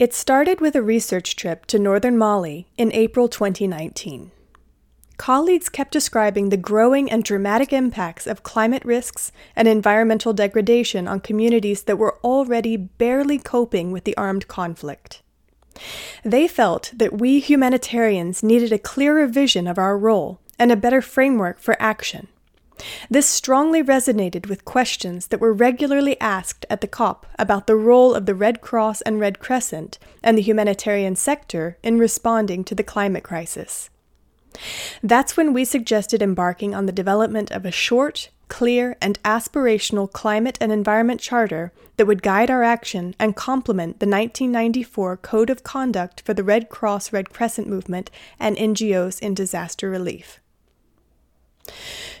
It started with a research trip to northern Mali in April 2019. Colleagues kept describing the growing and dramatic impacts of climate risks and environmental degradation on communities that were already barely coping with the armed conflict. They felt that we humanitarians needed a clearer vision of our role and a better framework for action. This strongly resonated with questions that were regularly asked at the COP about the role of the Red Cross and Red Crescent and the humanitarian sector in responding to the climate crisis. That's when we suggested embarking on the development of a short, clear, and aspirational climate and environment charter that would guide our action and complement the 1994 Code of Conduct for the Red Cross Red Crescent movement and NGOs in disaster relief.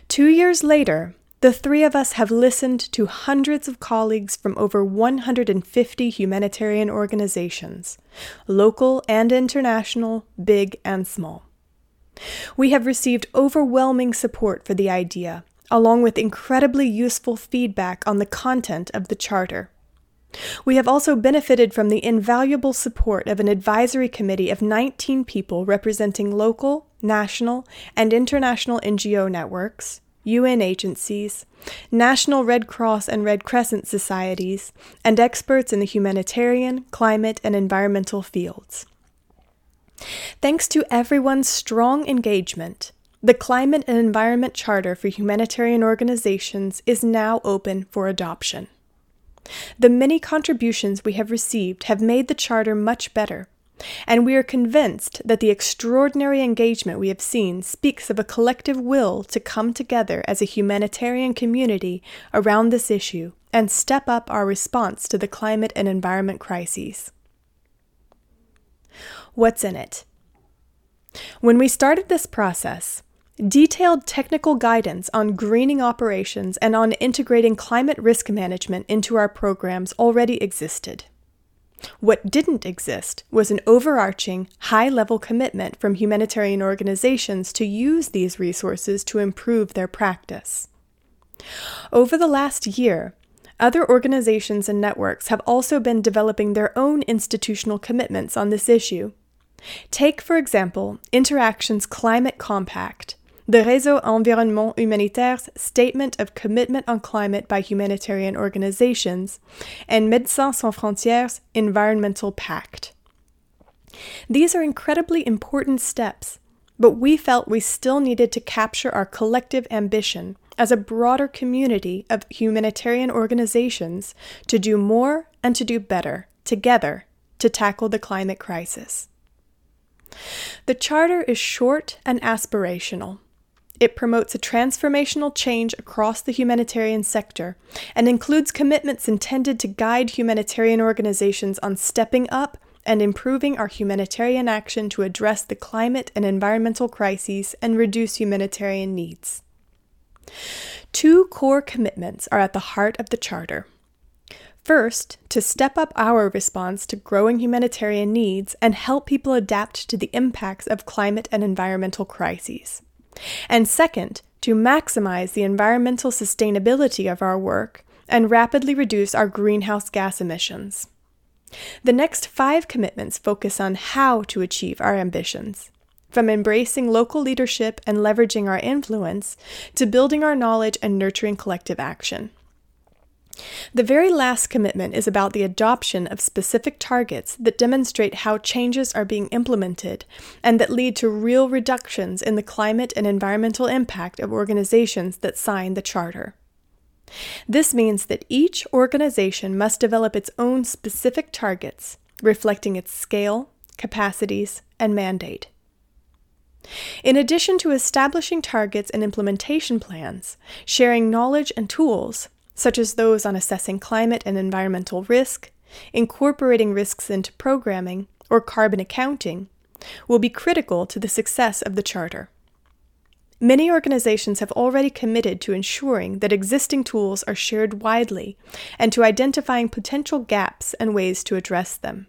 Two years later, the three of us have listened to hundreds of colleagues from over 150 humanitarian organizations, local and international, big and small. We have received overwhelming support for the idea, along with incredibly useful feedback on the content of the Charter. We have also benefited from the invaluable support of an advisory committee of 19 people representing local, national, and international NGO networks, UN agencies, National Red Cross and Red Crescent societies, and experts in the humanitarian, climate, and environmental fields. Thanks to everyone's strong engagement, the Climate and Environment Charter for Humanitarian Organizations is now open for adoption. The many contributions we have received have made the Charter much better, and we are convinced that the extraordinary engagement we have seen speaks of a collective will to come together as a humanitarian community around this issue and step up our response to the climate and environment crises. What's in it? When we started this process, detailed technical guidance on greening operations and on integrating climate risk management into our programs already existed. What didn't exist was an overarching, high level commitment from humanitarian organizations to use these resources to improve their practice. Over the last year, other organizations and networks have also been developing their own institutional commitments on this issue. Take, for example, Interaction's Climate Compact, the Réseau Environnement Humanitaire's Statement of Commitment on Climate by Humanitarian Organizations, and Médecins Sans Frontières' Environmental Pact. These are incredibly important steps, but we felt we still needed to capture our collective ambition as a broader community of humanitarian organizations to do more and to do better together to tackle the climate crisis. The Charter is short and aspirational. It promotes a transformational change across the humanitarian sector and includes commitments intended to guide humanitarian organizations on stepping up and improving our humanitarian action to address the climate and environmental crises and reduce humanitarian needs. Two core commitments are at the heart of the Charter. First, to step up our response to growing humanitarian needs and help people adapt to the impacts of climate and environmental crises. And second, to maximize the environmental sustainability of our work and rapidly reduce our greenhouse gas emissions. The next five commitments focus on how to achieve our ambitions, from embracing local leadership and leveraging our influence to building our knowledge and nurturing collective action. The very last commitment is about the adoption of specific targets that demonstrate how changes are being implemented and that lead to real reductions in the climate and environmental impact of organizations that sign the Charter. This means that each organization must develop its own specific targets, reflecting its scale, capacities, and mandate. In addition to establishing targets and implementation plans, sharing knowledge and tools, such as those on assessing climate and environmental risk, incorporating risks into programming, or carbon accounting, will be critical to the success of the Charter. Many organizations have already committed to ensuring that existing tools are shared widely and to identifying potential gaps and ways to address them.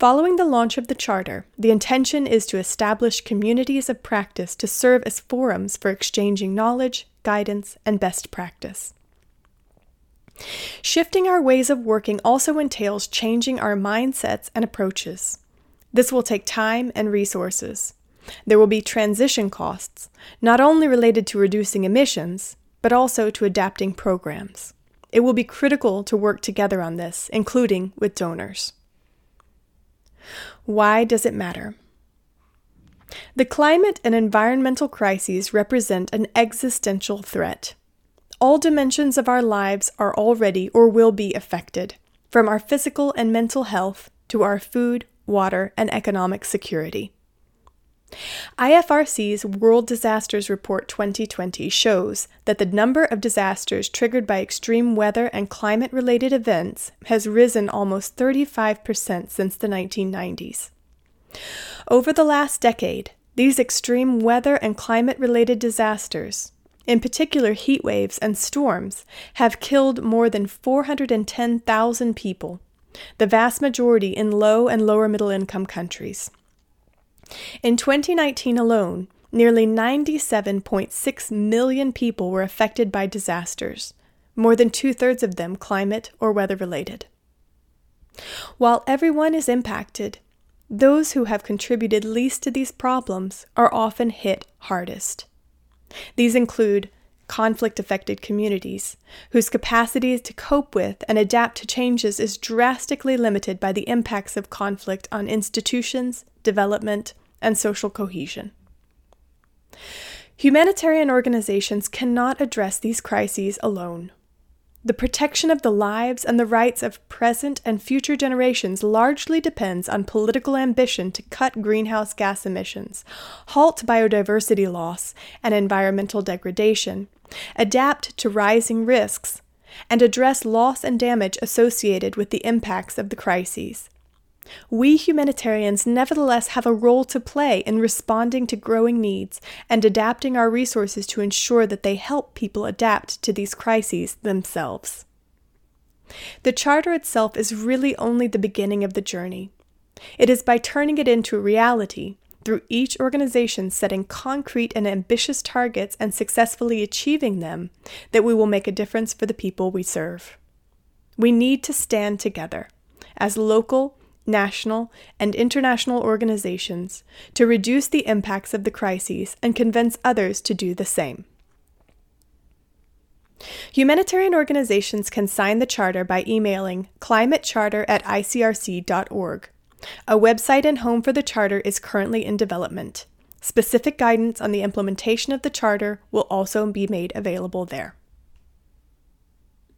Following the launch of the Charter, the intention is to establish communities of practice to serve as forums for exchanging knowledge, guidance, and best practice. Shifting our ways of working also entails changing our mindsets and approaches. This will take time and resources. There will be transition costs, not only related to reducing emissions, but also to adapting programs. It will be critical to work together on this, including with donors. Why does it matter? The climate and environmental crises represent an existential threat. All dimensions of our lives are already or will be affected, from our physical and mental health to our food, water, and economic security. IFRC's World Disasters Report 2020 shows that the number of disasters triggered by extreme weather and climate related events has risen almost 35% since the 1990s. Over the last decade, these extreme weather and climate related disasters, in particular heat waves and storms, have killed more than 410,000 people, the vast majority in low and lower middle income countries. In 2019 alone, nearly 97.6 million people were affected by disasters, more than two thirds of them climate or weather related. While everyone is impacted, those who have contributed least to these problems are often hit hardest. These include conflict affected communities, whose capacity to cope with and adapt to changes is drastically limited by the impacts of conflict on institutions, development, and social cohesion. Humanitarian organizations cannot address these crises alone. The protection of the lives and the rights of present and future generations largely depends on political ambition to cut greenhouse gas emissions, halt biodiversity loss and environmental degradation, adapt to rising risks, and address loss and damage associated with the impacts of the crises. We humanitarians nevertheless have a role to play in responding to growing needs and adapting our resources to ensure that they help people adapt to these crises themselves. The Charter itself is really only the beginning of the journey. It is by turning it into reality, through each organization setting concrete and ambitious targets and successfully achieving them, that we will make a difference for the people we serve. We need to stand together as local, national, and international organizations to reduce the impacts of the crises and convince others to do the same. Humanitarian organizations can sign the charter by emailing climatecharter at icrc.org. A website and home for the charter is currently in development. Specific guidance on the implementation of the charter will also be made available there.